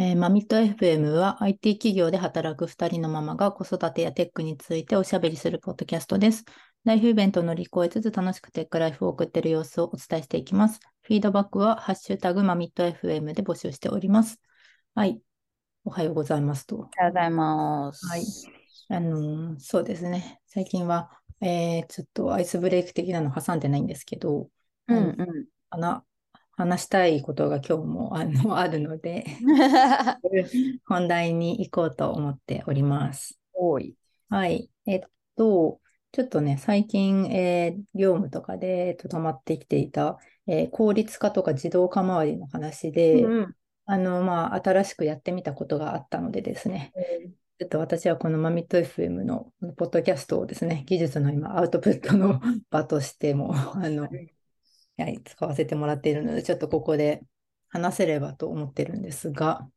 えーマミット FM は IT 企業で働く2人のママが子育てやテックについておしゃべりするポッドキャストです。ライフイベントを乗り越えつつ楽しくテックライフを送っている様子をお伝えしていきます。フィードバックはハッシュタグマミット FM で募集しております。はい。おはようございますと。おはようございます。はい。あのーそうですね。最近は、えーちょっとアイスブレイク的なの挟んでないんですけど、うんあのう話話したいことが今日もあの あるので、ん。本題に行こうと思っております。多い。はい。えっと、ちょっとね、最近、えー業務とかで、えっと、溜まってきていた、えー効率化とか自動化周りの話で、うんあの、まあ、新しくやってみたことがあったのでですね、ちょっと私はこのマミット FM のポッドキャストをですね、技術の今、アウトプットの場としても、あの、はい、使わせてもらっているので、ちょっとここで話せればと思ってるんですが。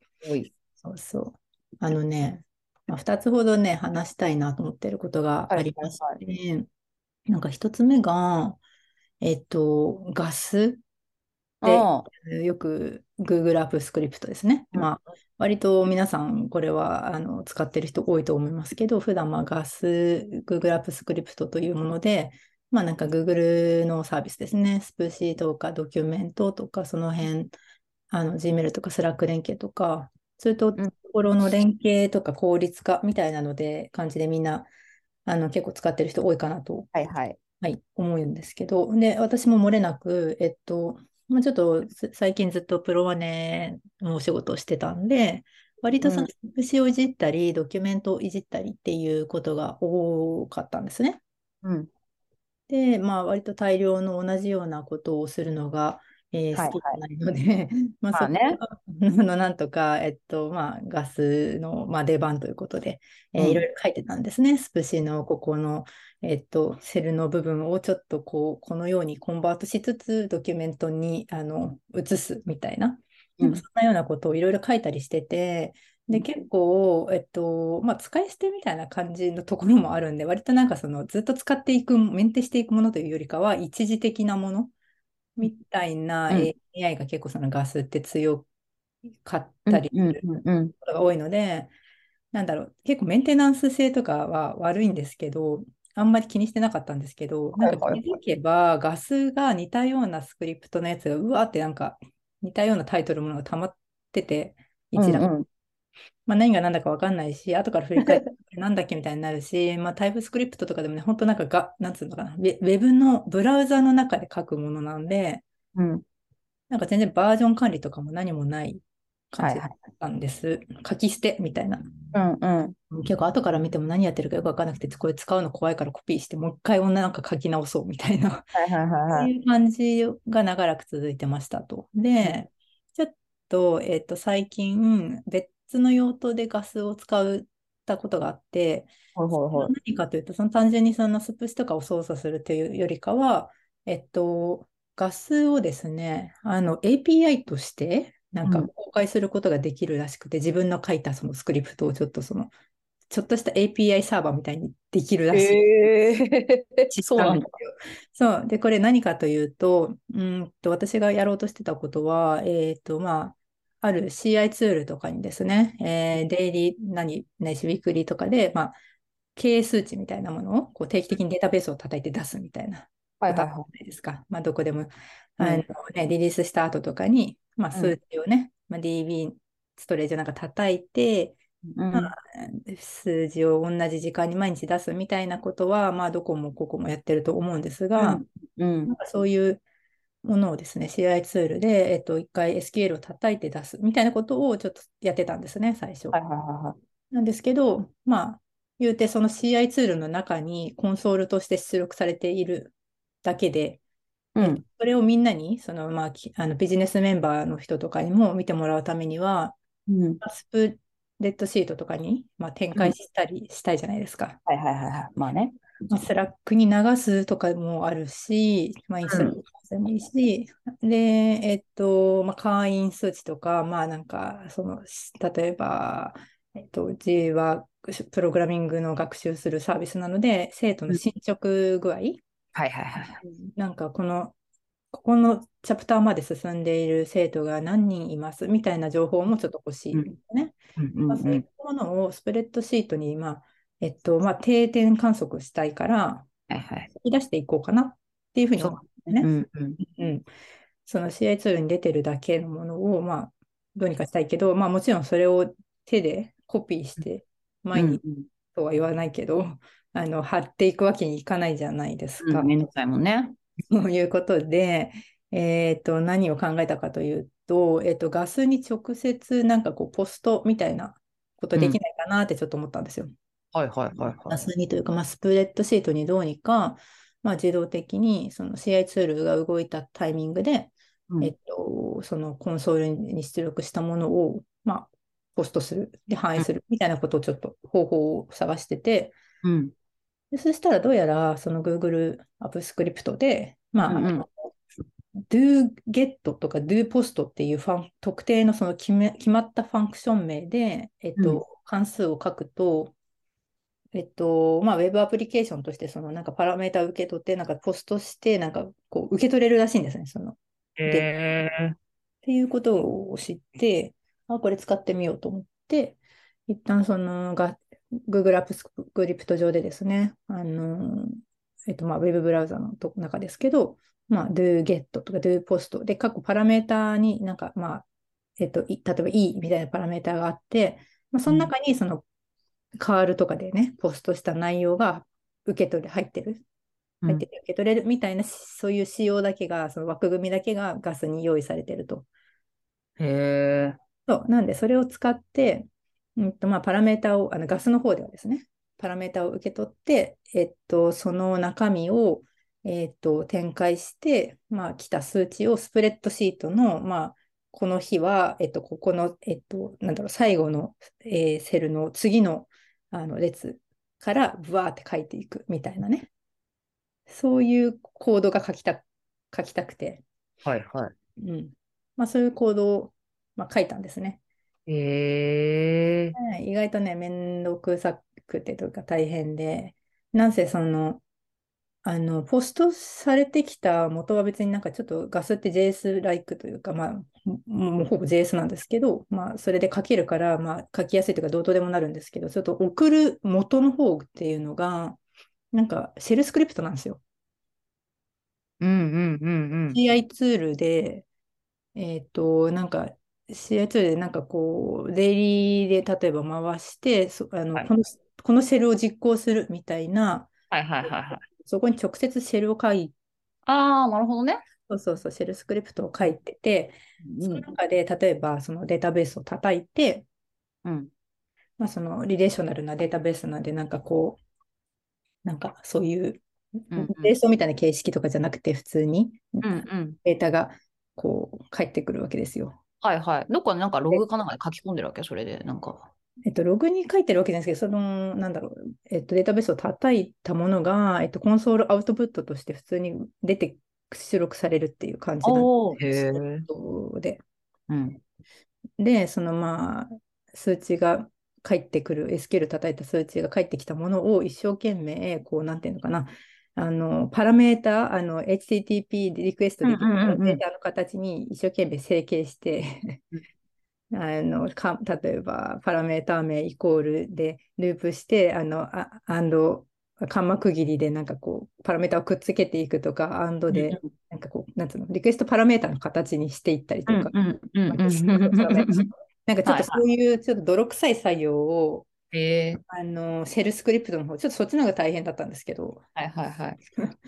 そうそう。あのね、まあ、2つほどね、話したいなと思ってることがありましはいて、なんか1つ目が、えっと、ガスで、あよく Google アップスクリプトですね。うんまあ、割と皆さんこれはあの使ってる人多いと思いますけど、普段まあガス Google アップスクリプトというもので、まあなんか Google のサービスですね。スプシーとかドキュメントとかその辺、あの Gmail とか Slack 連携とか、そういうとうんころの連携とか効率化みたいなので、感じでみんなあの結構使ってる人多いかなとはいはい。はい、思うんですけど、で、私も漏れなく、えっと、まあ、ちょっとす最近ずっとプロマネのお仕事をしてたんで、割とそのうんスプシをいじったり、ドキュメントをいじったりっていうことが多かったんですね。うん。で、まあ、割と大量の同じようなことをするのが、えーはい好きじゃないので、まあ、そこまあね。は あのなんとか、えっと、まあ、ガスの、まあ、出番ということで、えーうん。いろいろ書いてたんですね。スプシのここの、えっと、セルの部分をちょっとこう、このようにコンバートしつつ、ドキュメントにあの移すみたいな、うん。そんなようなことをいろいろ書いたりしてて、で、結構、えっと、まあ、使い捨てみたいな感じのところもあるんで、割となんかその、ずっと使っていく、メンテしていくものというよりかは、一時的なものみたいな、AI が結構そのガスって強かったりすうんるうんうん。ことが多いので、なんだろう、結構メンテナンス性とかは悪いんですけど、あんまり気にしてなかったんですけど、なんか気づけば、ガスが似たようなスクリプトのやつが、うわーってなんか似たようなタイトルのものが溜まってて、一覧。まあ、何が何だか分かんないし、後から振り返ってなんだっけみたいになるし、まあ、タイプスクリプトとかでもね、本当なんかが、なんつうのかな、ウェブのブラウザの中で書くものなんで、うん。なんか全然バージョン管理とかも何もない感じだはいはい。ったんです。書き捨てみたいな。うんうん。結構後から見ても何やってるかよく分からなくて、これ使うの怖いからコピーして、もう一回女なんか書き直そうみたいな、はいはいはいそうはい。いう感じが長らく続いてましたと。で、ちょっと、えっと、最近、別の用途でガスを使ったことがあって、ほいほいほい。何かというと、その単純にそのスプシとかを操作するというよりかは、えっと、ガスをですね、あの API としてなんかうん公開することができるらしくて、自分の書いたそのスクリプトをちょっとその、ちょっとした API サーバーみたいにできるらしい。ええ知っそうなんですよ。そう。で、これ何かというと、うーんと、私がやろうとしてたことは、えっと、まあ、ある CI ツールとかにですね、えーデイリー、何、ないし、ウィークリーとかで、まあ、経営数値みたいなものをこう定期的にデータベースを叩いて出すみたいなはいはいはい。ですか。まあ、どこでも、うん。あのね、リリースした後とかに、まあ、うん。数値をね、まあ、DB ストレージをなんか叩いて、い。うん。まあ、数字を同じ時間に毎日出すみたいなことは、まあ、どこもここもやってると思うんですが、うん。なんかそういうものをですね、CI ツールで、えっと、一回 SQL を叩いて出すみたいなことをちょっとやってたんですね、最初。はいはいはなんですけど、まあ、言うてその CI ツールの中にコンソールとして出力されているだけで。うん。それをみんなに、その、まあ、きあのビジネスメンバーの人とかにも見てもらうためには、うん。スプレッドシートとかに、まあ、展開したりしたいじゃないですか。はいはいはいはい。まあね。まあ、 Slack に流すとかもあるし、まあ、インスタでもいいし、で、えっと、まあ、会員数値とか、まあ、なんか、その、例えば、えっと、うちはプログラミングの学習するサービスなので、生徒の進捗具合、はいはいはいはい。なんかこのここのチャプターまで進んでいる生徒が何人いますみたいな情報もちょっと欲しいんですね。そういったものをスプレッドシートに、まあ、えっと、まあ、定点観測したいから、はいはい。書き出していこうかなっていうふうに思ってね。うんうん。うん。その CI ツールに出てるだけのものを、まあ、どうにかしたいけど、まあ、もちろんそれを手でコピーして、毎日とは言わないけど、あの、貼っていくわけにいかないじゃないですか。うん、めんどくさいもんね。ということで、えっと、何を考えたかというと、えっと、ガスに直接なんかこう、ポストみたいなことできないかなってちょっと思ったんですよ。はいはいはいはガスにというか、まあ、スプレッドシートにどうにか、まあ、自動的にその CI ツールが動いたタイミングで、うん。えっと、そのコンソールに出力したものを、まあ、ポストする、で反映するみたいなことをちょっと方法を探してて、うん。でそしたらどうやらその Google アップスクリプトで、まあ、うんうん。あの doGet とか doPost っていうファン特定のその決め決まったファンクション名で、えっとうん。関数を書くと、えっと、まあ、ウェブアプリケーションとして、そのなんかパラメータを受け取って、なんかポストして、なんかこう受け取れるらしいんですね。そのっへえ。ていうことを知って、あ、これ使ってみようと思って、一旦そのが Google アップスクリプト上でですね、あの、えっと、まあ、ウェブブラウザのと中ですけど、まあ、doGet とか doPost で、各パラメータになんか、まあ、えっと、い例えば E みたいなパラメータがあって、まあ、その中にそのカールとかでね、ポストした内容が受け取れ、入ってる、入ってて受け取れるみたいな、そういう仕様だけが、その枠組みだけがガスに用意されてると。へえ。そう、なんでそれを使って、うんとまあ、パラメータを、あのガスの方ではですね、パラメータを受け取って、えっと、その中身を、えっと、展開して、まあ、来た数値をスプレッドシートの、まあ、この日は、えっと、ここの、えっと、なんだろう、最後の、えーセルの次の、あの列からブワーって書いていくみたいなね。そういうコードが書きた、書きたくて、はいはうん。まあ、そういうコードを、まあ、書いたんですね。え。はい意外とね、めんどくさくてというか大変で、なんせその、あの、ポストされてきた元は別になんかちょっとガスって JS-like というか、まあ、ももうほぼ JS なんですけど、まあ、それで書けるから、まあ、書きやすいというか、どうとでもなるんですけど、ちょっと送る元の方っていうのが、なんか、シェルスクリプトなんですよ。うんうんうんうん。CI ツールで、えっと、なんか、CI ツールでなんかこう、デイリーで例えば回して、そあのはいこの、このシェルを実行するみたいな、はいはいはいはい。そこに直接シェルを書いああ、なるほどね。そうそうそう、シェルスクリプトを書いてて、うそのん。中で例えばそのデータベースを叩いて、うん。まあ、そのリレーショナルなデータベースなんで、なんかこう、なんかそういう、うんうんベースみたいな形式とかじゃなくて、普通に。データがこう返ってくるわけですよ。はいはい。どっかになんかログかなんかで書き込んでるわけ？それで、なんか。えっと、ログに書いてるわけじゃないですけど、その、なんだろう、えっと、データベースを叩いたものが、えっと、コンソールアウトプットとして普通に出て、出力されるっていう感じなんですえ。で、うん。で、そのまあ、数値が返ってくる、SQL 叩いた数値が返ってきたものを一生懸命、こう、なんていうのかな、あの、パラメータ、あの、HTTP でリクエストできるデータの形に一生懸命整形して、あの、か、例えば、パラメータ名イコールでループして、あの、あ、アンド、カンマ区切りでなんかこう、パラメータをくっつけていくとか、アンドで、なんかこう、なんつうの、リクエストパラメータの形にしていったりとか。なんかちょっとそういうちょっと泥臭い作業を、へえ。あの、シェルスクリプトの方、ちょっとそっちの方が大変だったんですけど、はいはいはい。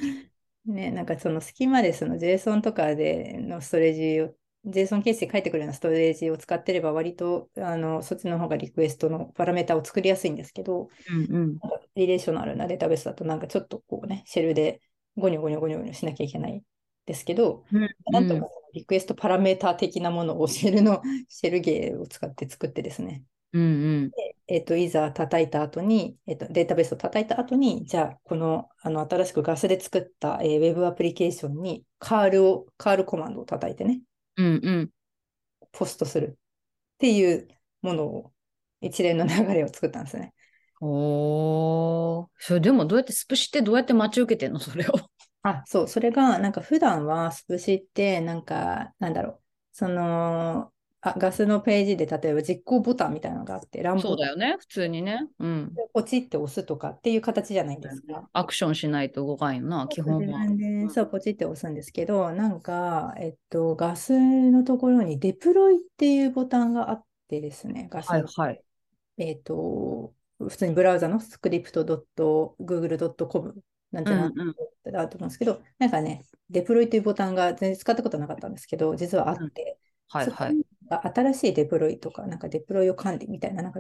ね、なんかその隙間でその JSON とかでのストレージを、JSON 形式で書いてくるようなストレージを使ってれば割とあのそっちの方がリクエストのパラメータを作りやすいんですけど、うんうん。リレーショナルなデータベースだとなんかちょっとこうね、シェルでゴニョゴニョゴニョゴニョしなきゃいけないですけど、うんなんとかリクエストパラメータ的なものをシェルの シェルゲーを使って作ってですね、うんうん。えっと、いざ叩いた後に、えっと、データベースを叩いた後に、じゃあ、この、あの新しくガスで作った、えーウェブアプリケーションにカールを、カールコマンドを叩いてね、うんうん。ポストするっていうものを、一連の流れを作ったんですね。おー。それでもどうやってスプシってどうやって待ち受けてんの？それを。あ、そう、それが、なんか普段はスプシって、なんか、なんだろう、その、あ、ガスのページで例えば実行ボタンみたいなのがあって、乱暴そうだよね、普通にね。うん。でポチって押すとかっていう形じゃないですか？アクションしないと動かんよな、基本自は。分で、うんそう、ポチって押すんですけど、なんか、えっと、ガスのところにデプロイっていうボタンがあってですね、ガスの、はいはい。えっと、普通にブラウザのスクリプト .google.com なんてなうんうんだと思うんですけど、なんかね、デプロイというボタンが全然使ったことなかったんですけど、実はあって、そこはいはい。に新しいデプロイとか、なんかデプロイを管理みたいな、なんか、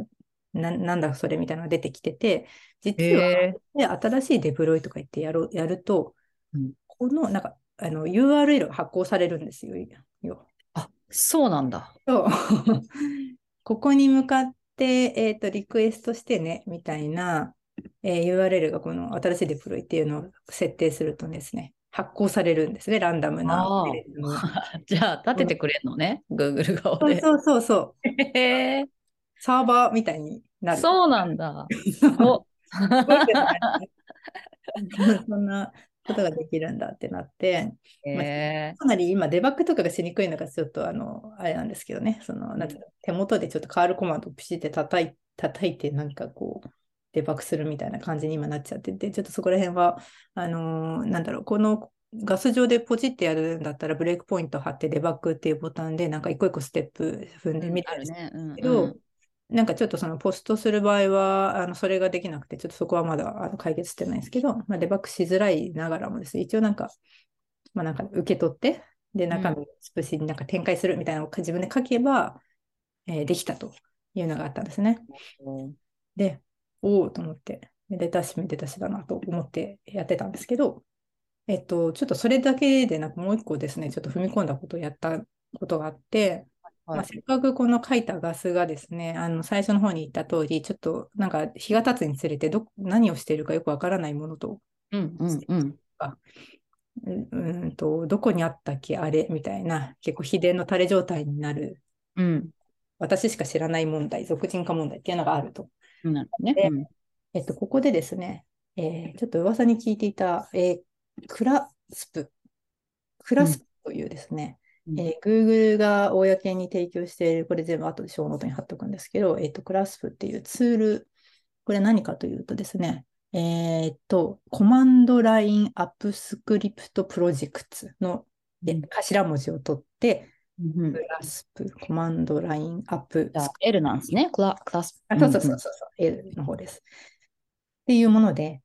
な、なんだそれみたいなのが出てきてて、実は、へえ。で新しいデプロイとか言ってやる、やると、うんこの、なんか、あの、URL が発行されるんですよ。よあ、そうなんだ。そう ここに向かって、えっと、リクエストしてね、みたいな、えー URL がこの新しいデプロイっていうのを設定するとですね、発行されるんですね、ランダムな。じゃあ、立ててくれんのね、Google 側で。そうそうそう。へえ。サーバーみたいになる。そうなんだ。おそんなことができるんだってなって、へえ。かなり今デバッグとかがしにくいのがちょっとあの、あれなんですけどね、その、なんて手元でちょっと変わるコマンドをピシって叩い叩いてなんかこう、デバッグするみたいな感じに今なっちゃってて、ちょっとそこら辺は、あのーなんだろう、このガス上でポチってやるんだったら、ブレイクポイント貼ってデバッグっていうボタンで、なんか一個一個ステップ踏んでみたりするあるね。うんけど、うんなんかちょっとそのポストする場合は、あのそれができなくて、ちょっとそこはまだあの解決してないんですけど、まあ、デバッグしづらいながらもですね、一応なんか、まあなんか受け取って、で、中身スプシになんか展開するみたいなのを自分で書けば、えーできたというのがあったんですね。で、おおと思って、めでたしめでたしだなと思ってやってたんですけど、えっと、ちょっとそれだけでなくもう一個ですね、ちょっと踏み込んだことをやったことがあって、はいまあ、せっかくこの書いたガスがですね、あの最初の方に言った通り、ちょっとなんか日が経つにつれてど何をしているかよくわからないものと、うんうんうん。ううーんと、どこにあったっけ、あれみたいな、結構秘伝の垂れ状態になる、うん。私しか知らない問題、俗人化問題っていうのがあると。なるほどね。でうん。えっと、ここでですね、えーちょっと噂に聞いていた、えークラスプ、clasp というですね、うん。えー Google が公に提供している、これ全部後でショーノートに貼っておくんですけど、えっと、 clasp っていうツール、これ何かというとですね、えーっと、 Command Line Apps Script Projects の、えうん。頭文字を取って、うんクラスプ、コマンドラインアップ L なんですね。クラクラス。あ、そうそうそうそう L の方です。っていうもので、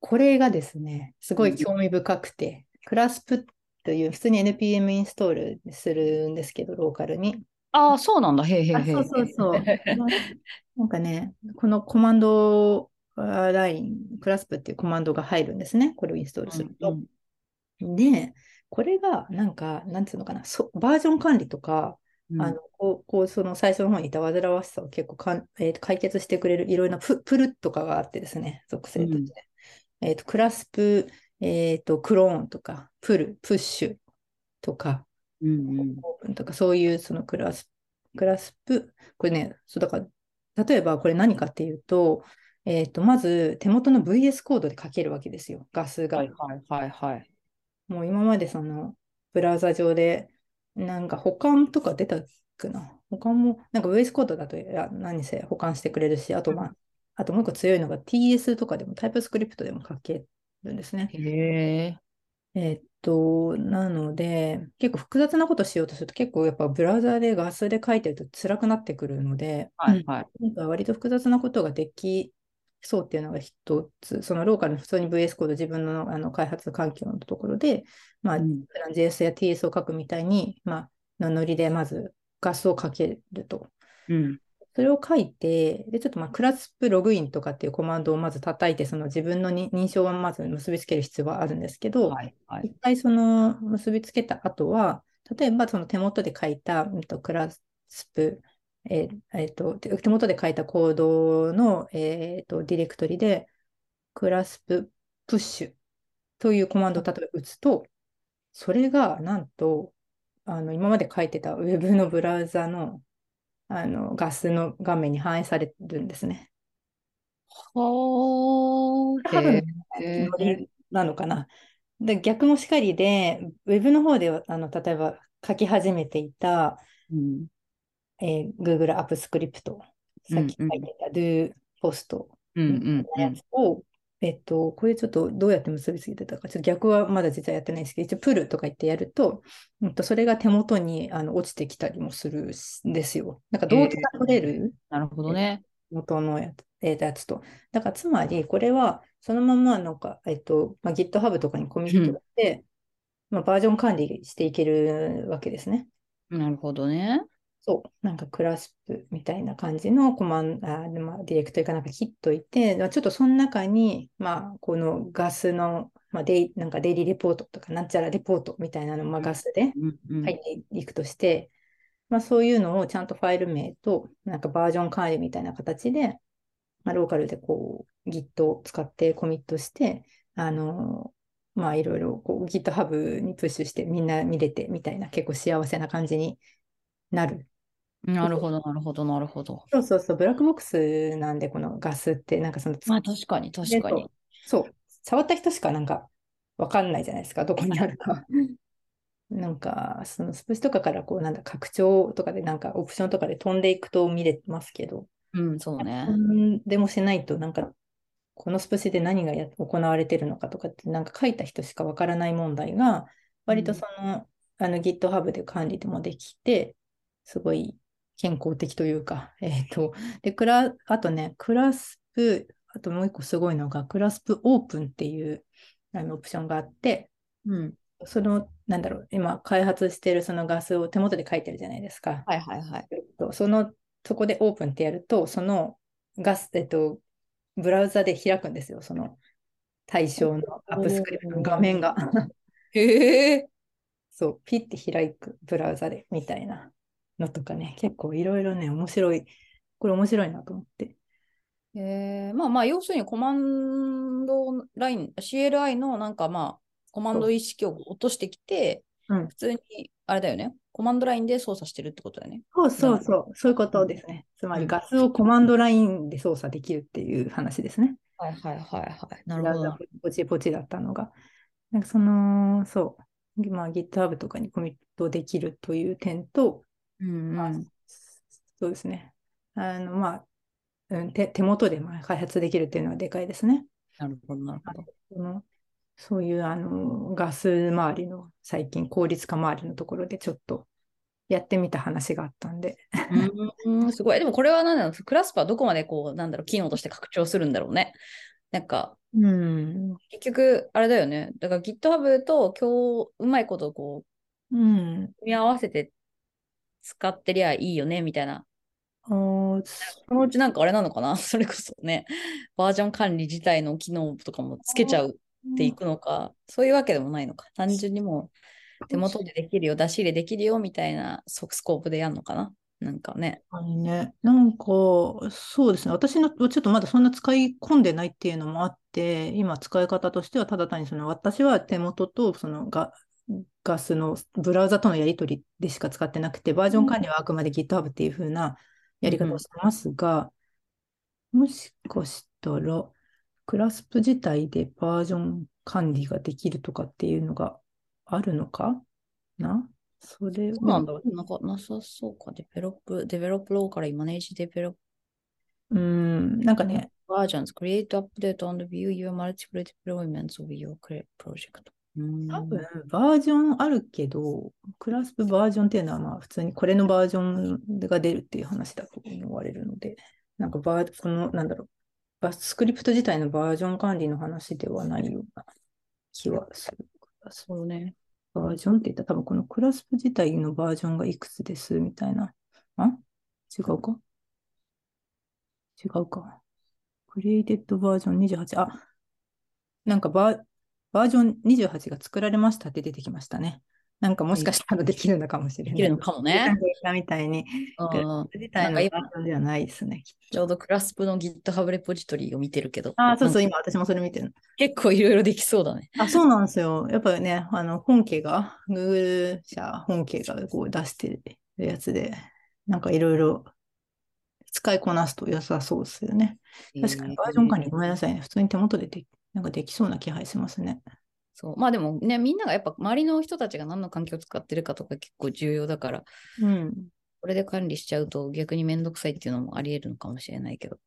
これがですね、すごい興味深くて、クラスプという普通に NPM インストールするんですけど、ローカルに。ああ、そうなんだ。へえへえあ、へえ。そうそうそう。なんかね、このコマンドライン、クラスプっていうコマンドが入るんですね。これをインストールすると。で、これがなんか、なんていうのかな、そバージョン管理とか、うんあのこうこうその最初の方に言った煩わしさを結構かん、えーと解決してくれるいろいろなププルとかがあってですね、属性として。えーとクラスプ、えーとクローンとか、プル、プッシュとか、うんうんオープンとか、そういうそのクラス、クラスプ、これね、そうだから、例えばこれ何かっていうと、えーとまず手元の VS コードで書けるわけですよ、ガスが。はいはいはいはい。もう今までそのブラウザ上でなんか保管とか出たかな保管もなんか VS コードだといや何せ保管してくれるし、あとまあ、あともう一個強いのが TS とかでもタイプスクリプトでも書けるんですね。へえ。えーっと、なので結構複雑なことしようとすると結構やっぱブラウザでガスで書いてると辛くなってくるので、はいはい。割と複雑なことができそうっていうのが一つ、そのローカルの普通に VS コード自分のあの開発環境のところで、まあ、うん JS や TS を書くみたいに、まあ、のノリでまずガスをかけると。うん。それを書いて、で、ちょっとまあ、クラスプログインとかっていうコマンドをまず叩いて、その自分のに認証をまず結びつける必要はあるんですけど、はいはい。一回その結びつけた後は、例えばその手元で書いた、うんと、クラスプ、えーえーと、手手元で書いたコードの、えーと、ディレクトリで、クラスププッシュというコマンドを例えば打つと、それがなんと、あの今まで書いてたウェブのブラウザのあのガスの画面に反映されるんですね。ほー。多分へえノリなのかな。で逆もしかりで、ウェブの方では、あの、例えば書き始めていた、うん。えー Google アップスクリプト、さっき書いてた Do ポストうんみたいなやつを、えっと、これちょっとどうやって結びつけてたか、ちょっと逆はまだ実はやってないんですけど、一応プルとか言ってやると、うんと、それが手元にあの落ちてきたりもするんですよ。なんか動機が取れるなるほどね。元のやつ,、えーやつと。だからつまり、これはそのままなんか、えっとまあ、GitHub とかにコミットして、まあ、バージョン管理していけるわけですね。なるほどね。そう、なんかクラスプみたいな感じのコマン、あまあ、ディレクトリかなんか切っといて、まあちょっとその中に、まあ、このガスの、まあ、デイなんかデイリーレポートとか、なんちゃらレポートみたいなの、まあ、ガスで入っていくとして、まあ、そういうのをちゃんとファイル名と、なんかバージョン管理みたいな形で、まあ、ローカルでこう、Git を使ってコミットして、あの、まあ、いろいろこう GitHub にプッシュしてみんな見れてみたいな結構幸せな感じになる。なるほど、なるほど、なるほど。そうそうそう、ブラックボックスなんで、このガスって、なんかその、まあ確かに、確かに。そう、触った人しかなんかわかんないじゃないですか、どこにあるか。なんか、そのスプーシとかからこう、なんだ、拡張とかで、なんかオプションとかで飛んでいくと見れますけど、うん、そうねでもしないと、なんか、このスプーシで何がや行われてるのかとかって、なんか書いた人しかわからない問題が、割とその、あの GitHub で管理でもできて、すごい健康的というか、えっ、と、で、クラ、あとね、クラスプ、あともう一個すごいのが、クラスプオープンっていうあのオプションがあって、うん。その、なんだろう、今開発してるそのガスを手元で書いてるじゃないですか。はいはいはい。えっとその、そこでオープンってやると、そのガス、えっと、ブラウザで開くんですよ、その対象のアップスクリプトの画面が。へえ。そう、ピッて開くブラウザでみたいなのとかね、結構いろいろね、面白い、これ面白いなと思って。えー、まあまあ、要するにコマンドライン、CLI のなんかまあ、コマンド意識を落としてきて、うん普通に、あれだよね、コマンドラインで操作してるってことだよね。そうそうそう、そういうことですね。つまりガスをコマンドラインで操作できるっていう話ですね。はいはいはいはい。なブるほど。ポチポチだったのが。なんかその、そう、まあ GitHub とかにコミットできるという点と、うんまあうん。そうですね。あの、まあ、うん、手手元でまあ開発できるっていうのはでかいですね。なるほどなるほど。そのそういうあのガス周りの最近効率化周りのところでちょっとやってみた話があったんで。うん、うんすごい。でもこれは何だろう、クラスパーどこまでこう、なんだろう、機能として拡張するんだろうね。なんか、うん。結局、あれだよね。だから GitHub と今日、うまいことこう、うん。組み合わせて使ってりゃいいよね、みたいな。そのうちなんかあれなのかな？それこそね、バージョン管理自体の機能とかもつけちゃうっていくのか、そういうわけでもないのか。単純にもう手元でできるよ、出し入れできるよみたいなスコープでやるのかな？なんかね。ね。なんか、そうですね。私のちょっとまだそんな使い込んでないっていうのもあって、今使い方としてはただ単にその私は手元とそのガガスのブラウザとのやり取りでしか使ってなくて、バージョン管理はあくまで GitHub っていう風なやり方をしてますが、もしかしたら、 clasp 自体でバージョン管理ができるとかっていうのがあるのかな？それそうなんだ。なんかなさそうか。 Develop、Develop Locally Manage Develoップうん、なんかね、 Versions、create, update and view your multiple deployments of your project. うん多分バージョンあるけど、クラスプバージョンっていうのはまあ普通にこれのバージョンが出るっていう話だと思われるので、なんかバー、この、なんだろう、バスクリプト自体のバージョン管理の話ではないような気はする。そうね。バージョンって言ったら多分このクラスプ自体のバージョンがいくつですみたいな。あ？違うか？違うか。クリエイテッドバージョン28。あ、なんかバーバージョン28が作られましたって出てきましたね。なんかもしかしたらできるのかもしれない。できるのかもね。みたいに、自体のバージョンではないですね。ちょうどクラスプの GitHub レポジトリを見てるけど。あ、そうそう、今私もそれ見てる。結構いろいろできそうだね。あ、そうなんですよ。やっぱりね、あの、本家が、Google 社本家がこう出してるやつで、なんかいろいろ使いこなすと良さそうですよね。確かにバージョン管理ごめんなさいね。普通に手元ででなんかできそうな気配しますね。そう。まあでもね、みんながやっぱ周りの人たちが何の環境を使ってるかとか結構重要だから、うん。これで管理しちゃうと逆にめんどくさいっていうのもあり得るのかもしれないけど。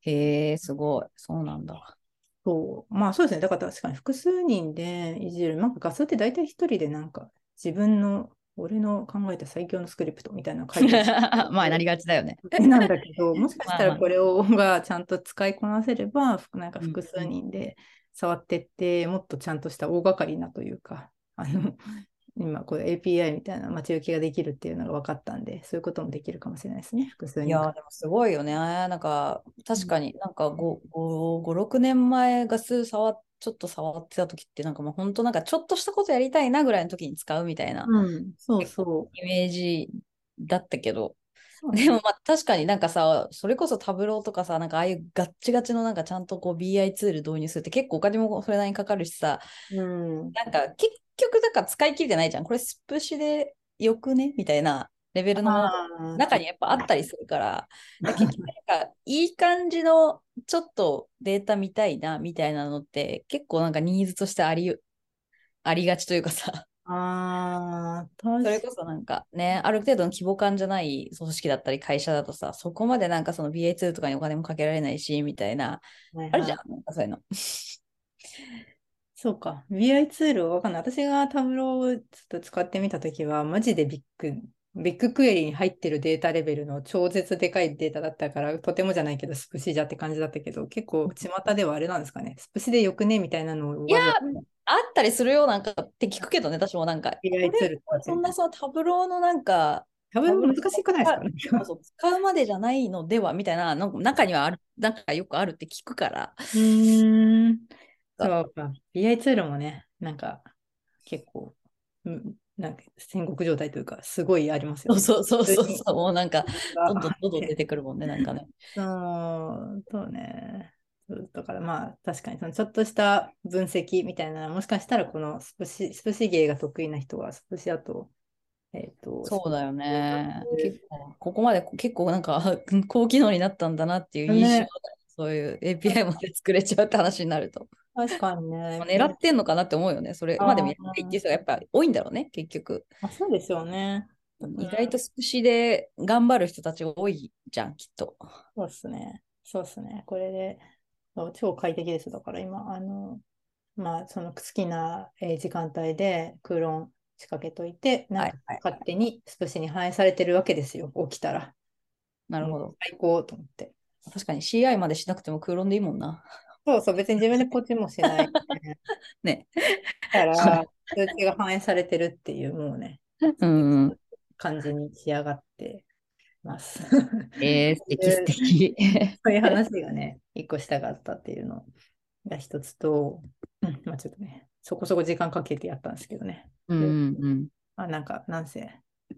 へえ、すごい。そうなんだ。そう。まあそうですね。だから確かに複数人でいじる。なんか画数って大体一人でなんか自分の、俺の考えた最強のスクリプトみたいなの書いて まあなりがちだよね。なんだけど、もしかしたらこれをがちゃんと使いこなせれば、ふなんかうん複数人で触ってって、もっとちゃんとした大掛かりなというか、あの、今これ API みたいな待ち受けができるっていうのが分かったんで、そういうこともできるかもしれないですね、複数人。いやーでもすごいよね。なんか確かになんか5、5、5 6年前ガス触っちょっと触ってた時ってなんかもう本当なんかちょっとしたことやりたいなぐらいの時に使うみたいなうん、そうそう。イメージだったけど、でもまあ確かになんかさ、それこそタブローとかさ、なんかああいうガッチガチのなんかちゃんとこう BI ツール導入するって結構お金もそれなりにかかるしさ、うん、なんか結局だから使い切れてないじゃん。これスプシでよくね？みたいなレベルのもの中にやっぱあったりするから、結局なんかいい感じのちょっとデータ見たいなみたいなのって結構なんかニーズとしてありありがちというかさ、あそれこそなんかね、ある程度の規模感じゃない組織だったり会社だとさ、そこまでなんかその BA2 とかにお金もかけられないし、みたいな、はいあるじゃんはい、なんかそういうの。そうか。BI ツールわかんない。私がタブローをちょっと使ってみたときは、マジでビッグ、ビッグクエリに入ってるデータレベルの超絶でかいデータだったから、とてもじゃないけど、スプシじゃって感じだったけど、結構巷ではあれなんですかね？スプシでよくね？みたいなのをいやあったりするよなんかって聞くけどね、私もなんか、そんなそのタブローのなんか、タブロー難しくないですかね？使うまでじゃないのではみたいな、なんか中にはある、なんかよくあるって聞くから、うーん。そうか。BI ツールもね、なんか結構、うんなんか戦国状態というか、すごいありますよね。そうそうそうそうもうなんか、どんどんあどんどん出てくるもんね、なんかね。そう、そうね。だからまあ確かにそのちょっとした分析みたいなもしかしたらこのスプシスプシ芸が得意な人はスプシだと、えっ、と、そうだよね。で結構、ここまで結構なんか、あ 高機能になったんだなっていう印象だねそういう API まで作れちゃうって話になると。確かにねまあ。狙ってんのかなって思うよね。それ、まあでもやっていう人がやっぱ多いんだろうね、結局。あそうですよね。意外とスプシで頑張る人たちが多いじゃん、きっと。そうっすね。そうっすね。これで、超快適です。だから今、あの、まあ、その好きなえー時間帯で空論仕掛けといて、なんか勝手にスプシに反映されてるわけですよ。起きたら。なるほど。最高と思って。確かに CI までしなくても空論でいいもんな。そうそう、別に自分でポチもしない、ね。だから、数値が反映されてるっていう、もうね、うん。感じに仕上がってます。えー、素敵素敵。そういう話がね、一個したかったっていうのが一つと、うん、まあちょっとね、そこそこ時間かけてやったんですけどね。うんうん。まあなんか、なんせ、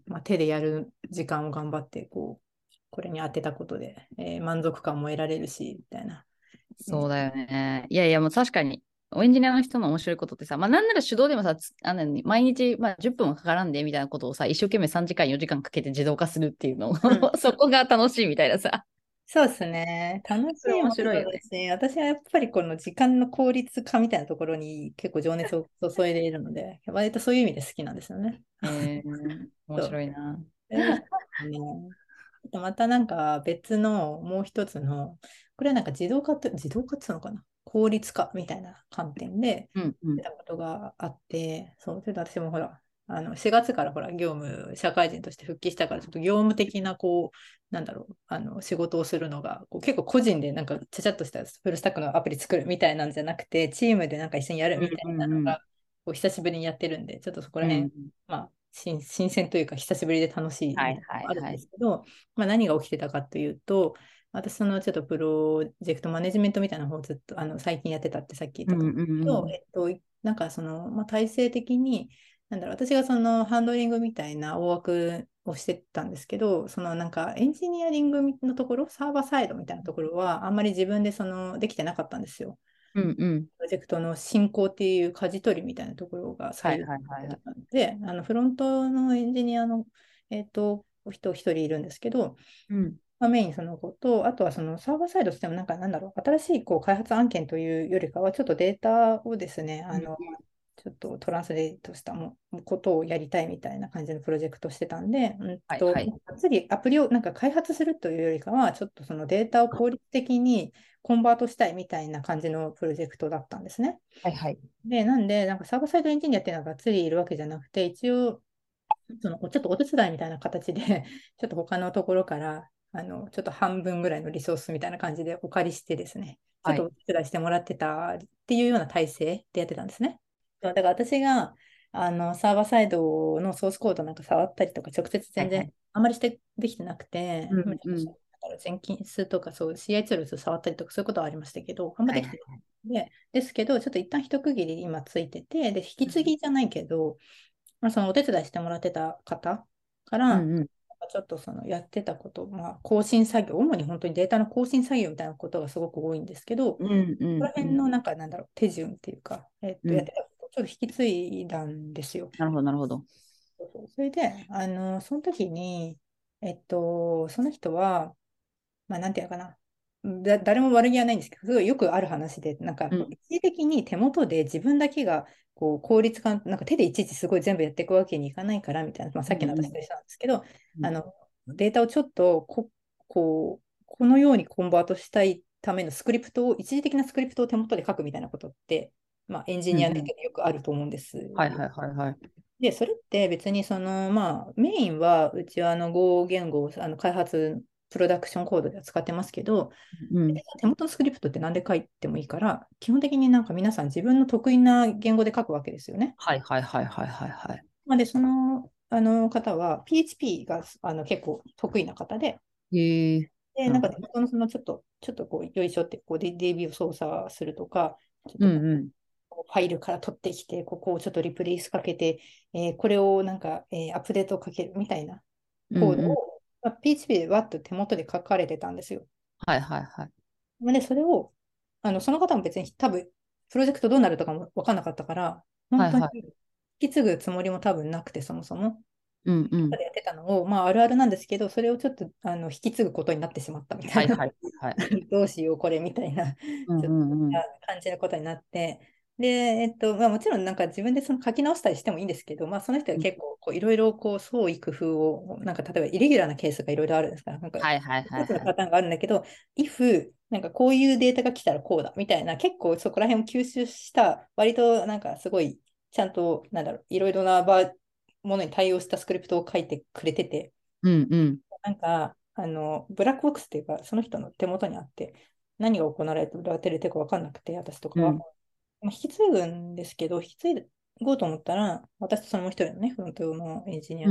まあ、手でやる時間を頑張って、こう、これに当てたことで、えー満足感も得られるし、みたいな。そうだよね。いやいや、もう確かに、エンジニアの人の面白いことってさ、まあなんなら手動でもさ、つあの毎日、まあ、10分もかからんでみたいなことをさ、一生懸命3時間、4時間かけて自動化するっていうの、ん そこが楽しいみたいなさ。そうですね。楽しい面白いよねものだし、私はやっぱりこの時間の効率化みたいなところに結構情熱を注いでいるので、割とそういう意味で好きなんですよね。えー、面白いな。でねまたなんか別のもう一つの、これはなんか自動化って、自動化っていうのかな？効率化みたいな観点でうんうん。出たことがあって、そう、それで私もほら、あの4月からほら、業務、社会人として復帰したから、ちょっと業務的な、こう、なんだろう、あの仕事をするのが、こう結構個人でなんかちゃちゃっとしたフルスタックのアプリ作るみたいなんじゃなくて、チームでなんか一緒にやるみたいなうんうんうん。のが、こう久しぶりにやってるんで、ちょっとそこら辺、うんまあ、新新鮮というか、久しぶりで楽しいあるんはいはいですけど、まあ、何が起きてたかというと、私、そのちょっとプロジェクトマネジメントみたいな方をずっとあの最近やってたってさっき言ったと思うんうんえっと、なんかその、まあ、体制的に、なんだろう、私がそのハンドリングみたいな大枠をしてたんですけど、そのなんかエンジニアリングのところ、サーバーサイドみたいなところは、あんまり自分でそのできてなかったんですよ。うんうん。プロジェクトの進行っていう舵取りみたいなところがは最いはいはいはい。で、あのフロントのエンジニアの、えっとお人一人いるんですけど、うんまあ、メインその子と、あとはそのサーバーサイドとしてもなんかなんだろう、新しいこう開発案件というよりかは、ちょっとデータをですね、あの、ちょっとトランスレートしたもことをやりたいみたいな感じのプロジェクトをしてたんで、うんとはいはいがっつりアプリをなんか開発するというよりかは、ちょっとそのデータを効率的にコンバートしたいみたいな感じのプロジェクトだったんですね。はいはい。で、なんで、なんかサーバーサイドエンジニアっていうのはがっつりいるわけじゃなくて、一応、そのちょっとお手伝いみたいな形で、ちょっと他のところから、あの、ちょっと半分ぐらいのリソースみたいな感じでお借りしてですね、ちょっとお手伝いしてもらってたっていうような体制でやってたんですね。だから私が、あの、サーバーサイドのソースコードなんか触ったりとか、直接全はいは然あんまりしてできてなくて、うんまあうん。だから Jenkins とかそう CI ツールズ触ったりとかそういうことはありましたけど、あんまできてないで、ですけど、ちょっと一旦一区切り今ついてて、で、引き継ぎじゃないけど、まあ、そのお手伝いしてもらってた方から、うんうん。ちょっとそのやってたこと、まあ、更新作業、主に本当にデータの更新作業みたいなことがすごく多いんですけど、こうんうんこら辺のなんかなんだろう、手順っていうか、えっと、うんやってたことをちょっと引き継いだんですよ。なるほど、なるほど。そうそうそれで、あの、その時に、えっと、その人は、まあ、なんていうのかな、だ誰も悪気はないんですけど、すごいよくある話で、なんか、うん一時的に手元で自分だけがこう効率化、なんか手でいちいちすごい全部やっていくわけにいかないからみたいな、まあ、さっきの私と一緒なんですけど、うんあのデータをちょっとここうこのようにコンバートしたいためのスクリプトを、一時的なスクリプトを手元で書くみたいなことって、まあ、エンジニアだけでよくあると思うんですよ。はいはいはいはい。で、それって別にその、まあ、メインはうちはあの Go 言語をあの開発、プロダクションコードでは使ってますけど、うん。手元のスクリプトって何で書いてもいいから、基本的になんか皆さん自分の得意な言語で書くわけですよね。はいはいはいはいはいはい。まあ、で、そのあの方は PHP があの結構得意な方で。で、うんなんか手元のそのちょっと、ちょっとこう、よいしょってこう DB を操作するとか、ちょっとうんうん。ファイルから取ってきて、ここをちょっとリプレイスかけて、えーこれをなんか、えーアップデートをかけるみたいなコードを、PHP でわっと手元で書かれてたんですよ。はいはいはい。で、それを、あのその方も別に多分、プロジェクトどうなるとかも分かんなかったから、本当には引き継ぐつもりも多分なくて、そもそも。うんうん。やってたのを、まあ、あるあるなんですけど、それをちょっとあの引き継ぐことになってしまったみたいな。はいはいはい。どうしよう、これみたいなうんうんうん。感じのことになって、で、えっと、まあ、もちろんなんか自分でその書き直したりしてもいいんですけど、まあ、その人は結構こういろいろこう創意工夫を、なんか例えばイレギュラーなケースがいろいろあるんですから、なんかはいはいはいはい。一つのパターンがあるんだけど、if なんかこういうデータが来たらこうだみたいな、結構そこら辺を吸収した、割となんかすごいちゃんと、なんだろう、いろいろな場ものに対応したスクリプトを書いてくれてて、うんうん。なんか、あの、ブラックボックスっていうか、その人の手元にあって、何が行われてるか分かんなくて、私とかは。うんまあ引き継ぐんですけど、引き継ごうと思ったら、私とそのもう一人のね、フロントのエンジニア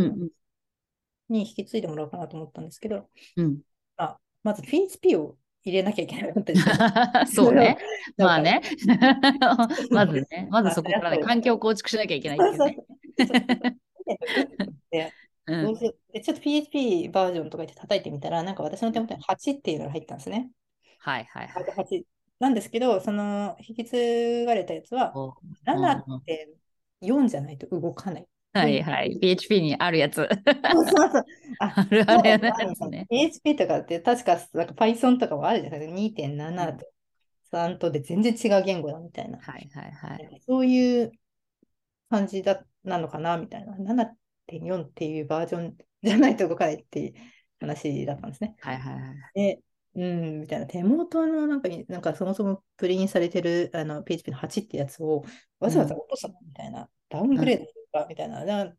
に引き継いでもらおうかなと思ったんですけど、うん。うん。まあ、まず PHP を入れなきゃいけなかった そうね。まあね。まずね。まずそこからね、環境を構築しなきゃいけないっていうね。でうん。どうしようでちょっと PHP バージョンとか言って叩いてみたら、なんか私の手元に8っていうのが入ったんですね。はいはいはい。8なんですけど、その引き継がれたやつはお7.4じゃないと動かない。はいはい。PHP にあるやつ。そうそうそうあ あるあるやつね。PHP とかって確かなんか Python とかもあるじゃないですか。2.7と3とで全然違う言語だみたいな。はいはいはい。そういう感じだなのかなみたいな。7.4っていうバージョンじゃないと動かないっていう話だったんですね。はいはいはい。で、うん、みたいな。手元のなんかに、なんかそもそもプリンされてるあの PHP の8ってやつをわざわざ落とすの？みたいな。ダウングレードするかみたいな。だ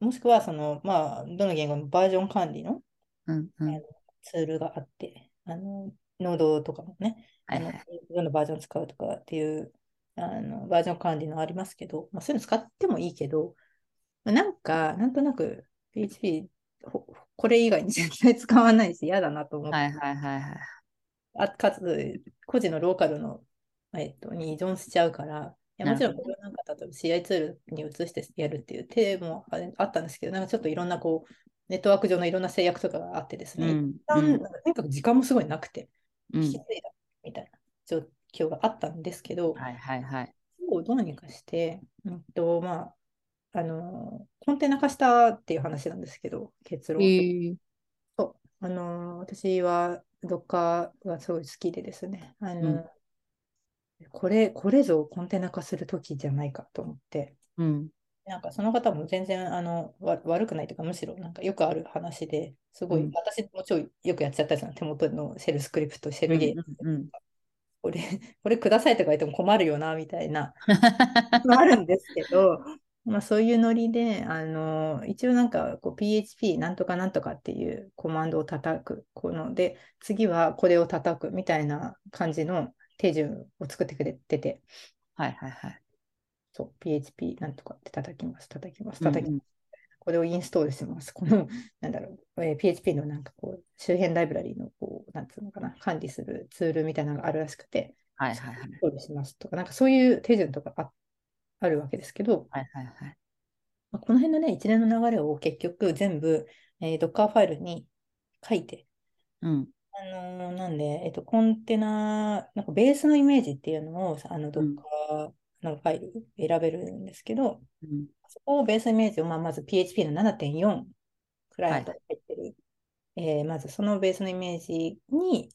もしくは、その、まあ、どの言語のバージョン管理のうんうん。ツールがあって、あの、ノードとかもね、あの。どのバージョン使うとかっていうあのバージョン管理のありますけど、まあ、そういうの使ってもいいけど、まあなんか、なんとなく PHP、ほこれ以外に絶対使わないし嫌だなと思って、はいはいはいはい。あかつ、個人のローカルの、えっと、に依存しちゃうから、いやもちろん、これなんか例えば CI ツールに移してやるっていう手もああったんですけど、なんかちょっといろんなこう、ネットワーク上のいろんな制約とかがあってですね、うん一旦なんかとにかく時間もすごいなくて、き継いだみたいな状況があったんですけど、はいはいはい。をどうにかして、うんと、まあ、あの、コンテナ化したっていう話なんですけど、結論。へえ。そう。あの、私は Docker がすごい好きでですね、あの、うん。これ、これぞコンテナ化する時じゃないかと思って、うん。なんかその方も全然あのわ悪くないというか、むしろなんかよくある話ですごい、うん。私もちろんよくやっちゃったりするの手元のシェルスクリプト、シェルゲー、うんうんこれ、これくださいとか言っても困るよな、みたいな、あるんですけど、まあ、そういうノリで、あの、一応なんかこう PHP なんとかなんとかっていうコマンドを叩く、こので、次はこれを叩くみたいな感じの手順を作ってくれてて、はいはいはい。そう、PHP なんとかって叩きます、叩きます、うんうん叩きます。これをインストールします。この、なんだろう、えー PHP のなんかこう、周辺ライブラリのこう、なんつうのかな、管理するツールみたいなのがあるらしくて、はいはいはい。インストールしますとか、なんかそういう手順とかああるわけですけど、はいはいはい。まあこの辺のね、一連の流れを結局全部、えー Docker ファイルに書いて、うん。あのーなんで、えっと、コンテナ、なんかベースのイメージっていうのを、あの、うん Docker のファイル選べるんですけど、うん。そこをベースイメージを、まあ、まず PHP の7.4くらいはい入ってる、えーまずそのベースのイメージに、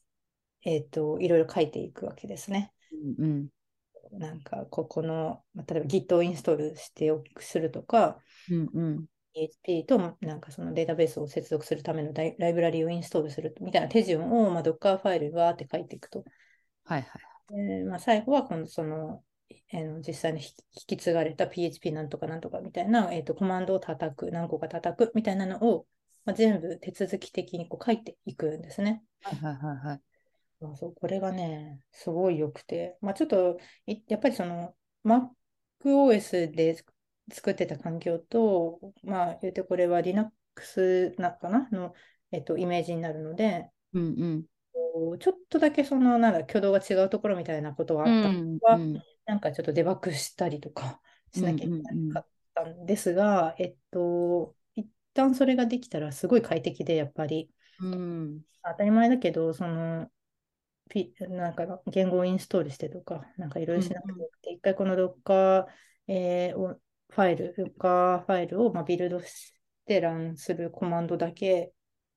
えっと、いろいろ書いていくわけですね。うん。なんか、ここの、まあ例えば Git をインストールしておくするとか、うんうん。PHP となんかそのデータベースを接続するためのライブラリをインストールするみたいな手順を、まあ、Docker ファイルにわーって書いていくと。はいはい。えーまあ、最後はこのその、えーの実際に引き引き継がれた PHP なんとかなんとかみたいな、えーと、コマンドを叩く、何個か叩くみたいなのを、まあ、全部手続き的にこう書いていくんですね。はいはいはいはい。まあ、そうこれがね、すごい良くて、まあ、ちょっといやっぱりその MacOS で作ってた環境と、まあ、言うてこれは Linux なかな？の、えっと、イメージになるので、うんうん。ちょっとだけそのなんだ挙動が違うところみたいなことはうあったんはうんなんかちょっとデバッグしたりとかしなきゃいけうんうんうんなかったんですが、えっと、一旦それができたらすごい快適で、やっぱり。うん。当たり前だけど、その、ピなんか言語をインストールしてとか、なんかいろいろしなくてよくて、一回この Docker、えーをファイル、Docker ファイルをまあビルドしてランするコマンドだけ、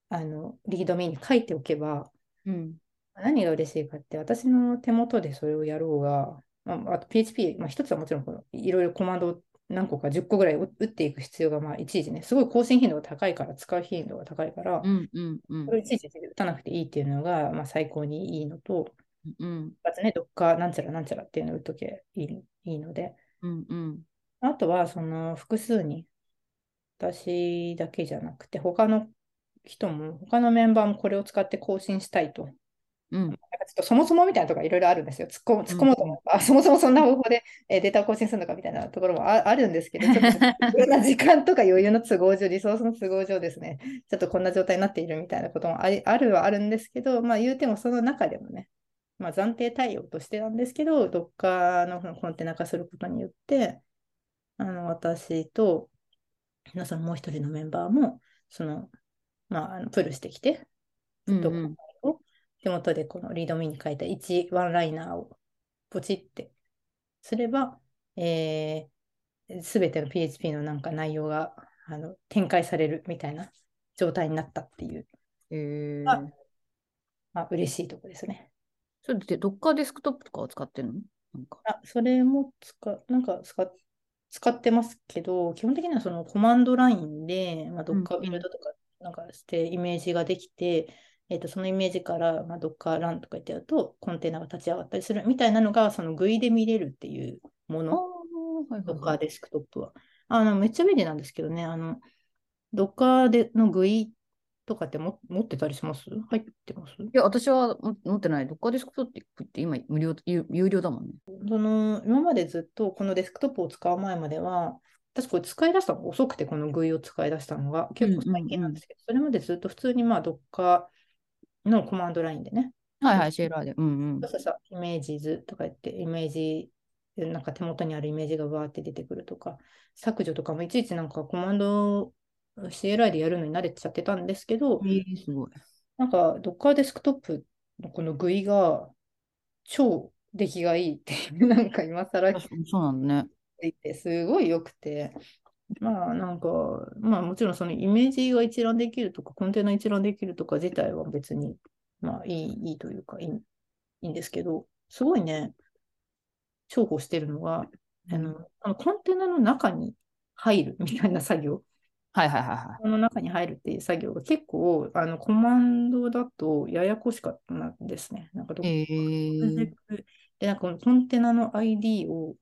あの、リードミーに書いておけば、うん。何が嬉しいかって、私の手元でそれをやろうが、まあ、あと PHP、まあ、一つはもちろんこのいろいろコマンドを何個か10個ぐらい打打っていく必要が、まあ、いちいちね、すごい更新頻度が高いから、使う頻度が高いから、うんうんうん。それをいちいち打たなくていいっていうのが、まあ、最高にいいのと、うんかつね、どっかなんちゃらなんちゃらっていうのを打っとけいいいいので、うんうん。あとはその複数に、私だけじゃなくて、他の人も、他のメンバーもこれを使って更新したいと。うん。なんかちょっとそもそもみたいなところがいろいろあるんですよ。突っ込む突っ込もうと思う。と、あ、そもそもそんな方法で、えーデータを更新するのかみたいなところもああるんですけど、ちょっといろんな時間とか余裕の都合上、リソースの都合上ですね、ちょっとこんな状態になっているみたいなこともありあるはあるんですけど、まあ言うてもその中でもね、まあ暫定対応としてなんですけど、Docker のコンテナ化することによって、あの私と、そのもう一人のメンバーも、その、まあ、プルしてきて、うんどこを手元でこのリードミーに書いた1ワンライナーをポチってすれば、えー、すべての PHP のなんか内容があの展開されるみたいな状態になったっていう、えあー、まあ、嬉しいとこですね。それってドッカーデスクトップとかを使ってるの？なんか。あ、それも使、なんか使っ使ってますけど、基本的にはそのコマンドラインで、まあ、Docker ビルドとかなんかしてイメージができて、えーと、そのイメージから、まあ、Docker ランとか言ってやると、コンテナが立ち上がったりするみたいなのが、その GUI で見れるっていうもの、はいはいは Docker い。デスクトップは。あの、めっちゃ便利なんですけどね、あの、Docker での GUI とかっても持ってたりします？入ってます？いや、私はも持ってない。ドッカーデスクトップって今無料、有有料だもんね。その今までずっとこのデスクトップを使う前までは、私これ使い出したのが遅くて、この GUI を使い出したのが結構最近なんですけど、それまでずっと普通にまあ Docker のコマンドラインでね、はいはい、シェーラーで。うんうん。そうそうそうイメージ図とか言って、イメージ、なんか手元にあるイメージがわーって出てくるとか、削除とかもいちいちなんかコマンド CLI でやるのに慣れちゃってたんですけど、えー、すごい。なんか Docker デスクトップのこの GUI が超出来がいいっていう、なんか今更あそそうなんだね。すごい良くて、まあなんか、まあもちろんそのイメージが一覧できるとか、コンテナ一覧できるとか自体は別に、まあいい、いいというかいい、いいんですけど、すごいね、重宝してるのが、あのあのコンテナの中に入る みたいな作業。はいはいはいはい。この中に入るっていう作業が結構あのコマンドだとややこしかったんですね。なんかどこえー、で、なんかこのコンテナの ID を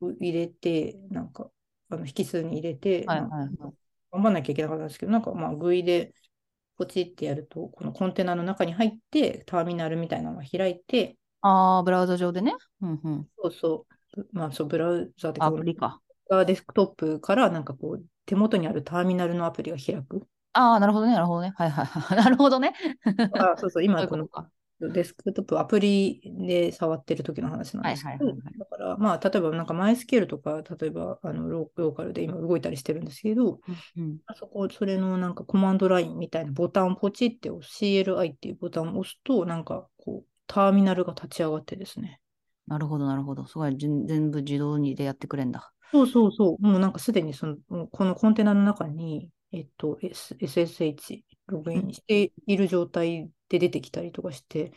入れて、なんかあの引数に入れて、はいはいはい。頑張んなきゃいけなかったんですけど、なんかまあ GUI でポチってやると、このコンテナの中に入って、ターミナルみたいなのが開いて、ああ、ブラウザ上でね。うんうん。そうそう、まあそう、ブラウザでアプリか。デスクトップからなんかこう、手元にあるターミナルのアプリが開く。ああ、なるほどね、なるほどね。はいはいはい。なるほどね。あそうそう、そう今この。デスクトップアプリで触ってる時の話なんですけど、だから、まあ、例えばなんかマイスケールとか、例えばあのローカルで今動いたりしてるんですけど、うんあそこ、それのなんかコマンドラインみたいなボタンをポチって押す CLI っていうボタンを押すと、なんかこう、ターミナルが立ち上がってですね。なるほどなるほど。すごい、全部自動にでやってくれんだ。そうそうそう、もうなんかすでにそのこのコンテナの中に、えっと、S、SSH ログインしている状態で出てきたりとかして、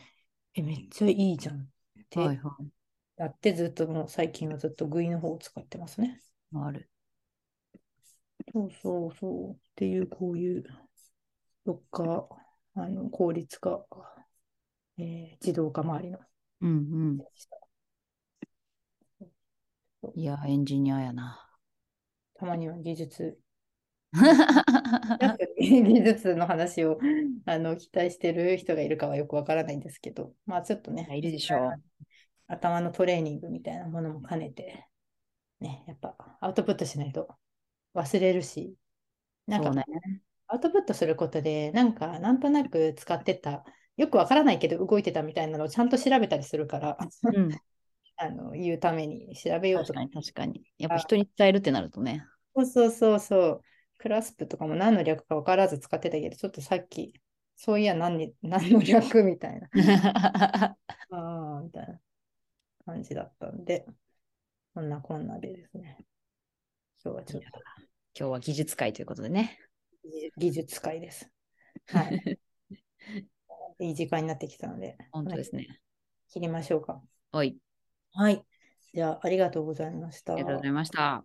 え、めっちゃいいじゃんってはいはい。やってずっともう最近はずっと GUI の方を使ってますね。ある。そうそうそう。っていう、こういう、どっか、あの、効率化、えー自動化周りの。うんうん。いや、エンジニアやな。たまには技術、技術の話をあの期待してる人がいるかはよくわからないんですけど、まあちょっとね、いるでしょう。頭のトレーニングみたいなものも兼ねて、ね、やっぱアウトプットしないと忘れるし、なんかね。アウトプットすることで、なんかなんとなく使ってた、よくわからないけど動いてたみたいなのをちゃんと調べたりするから、うん。あの言うために調べようと確かに確かに。やっぱ人に伝えるってなるとね。そうそうそうそう。クラスプとかも何の略か分からず使ってたけど、ちょっとさっき、そういや何に 何の略みたいな、ああ、みたいな感じだったんで、こんなこんなでですね。今日はちょっと今日は技術会ということでね。技技術会です。はい。いい時間になってきたので、本当ですね。切りましょうか。はい。はい。じゃあ、ありがとうございました。ありがとうございました。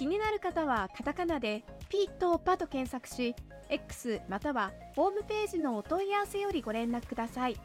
気になる方はカタカナでピーとパと検索し、X またはホームページのお問い合わせよりご連絡ください。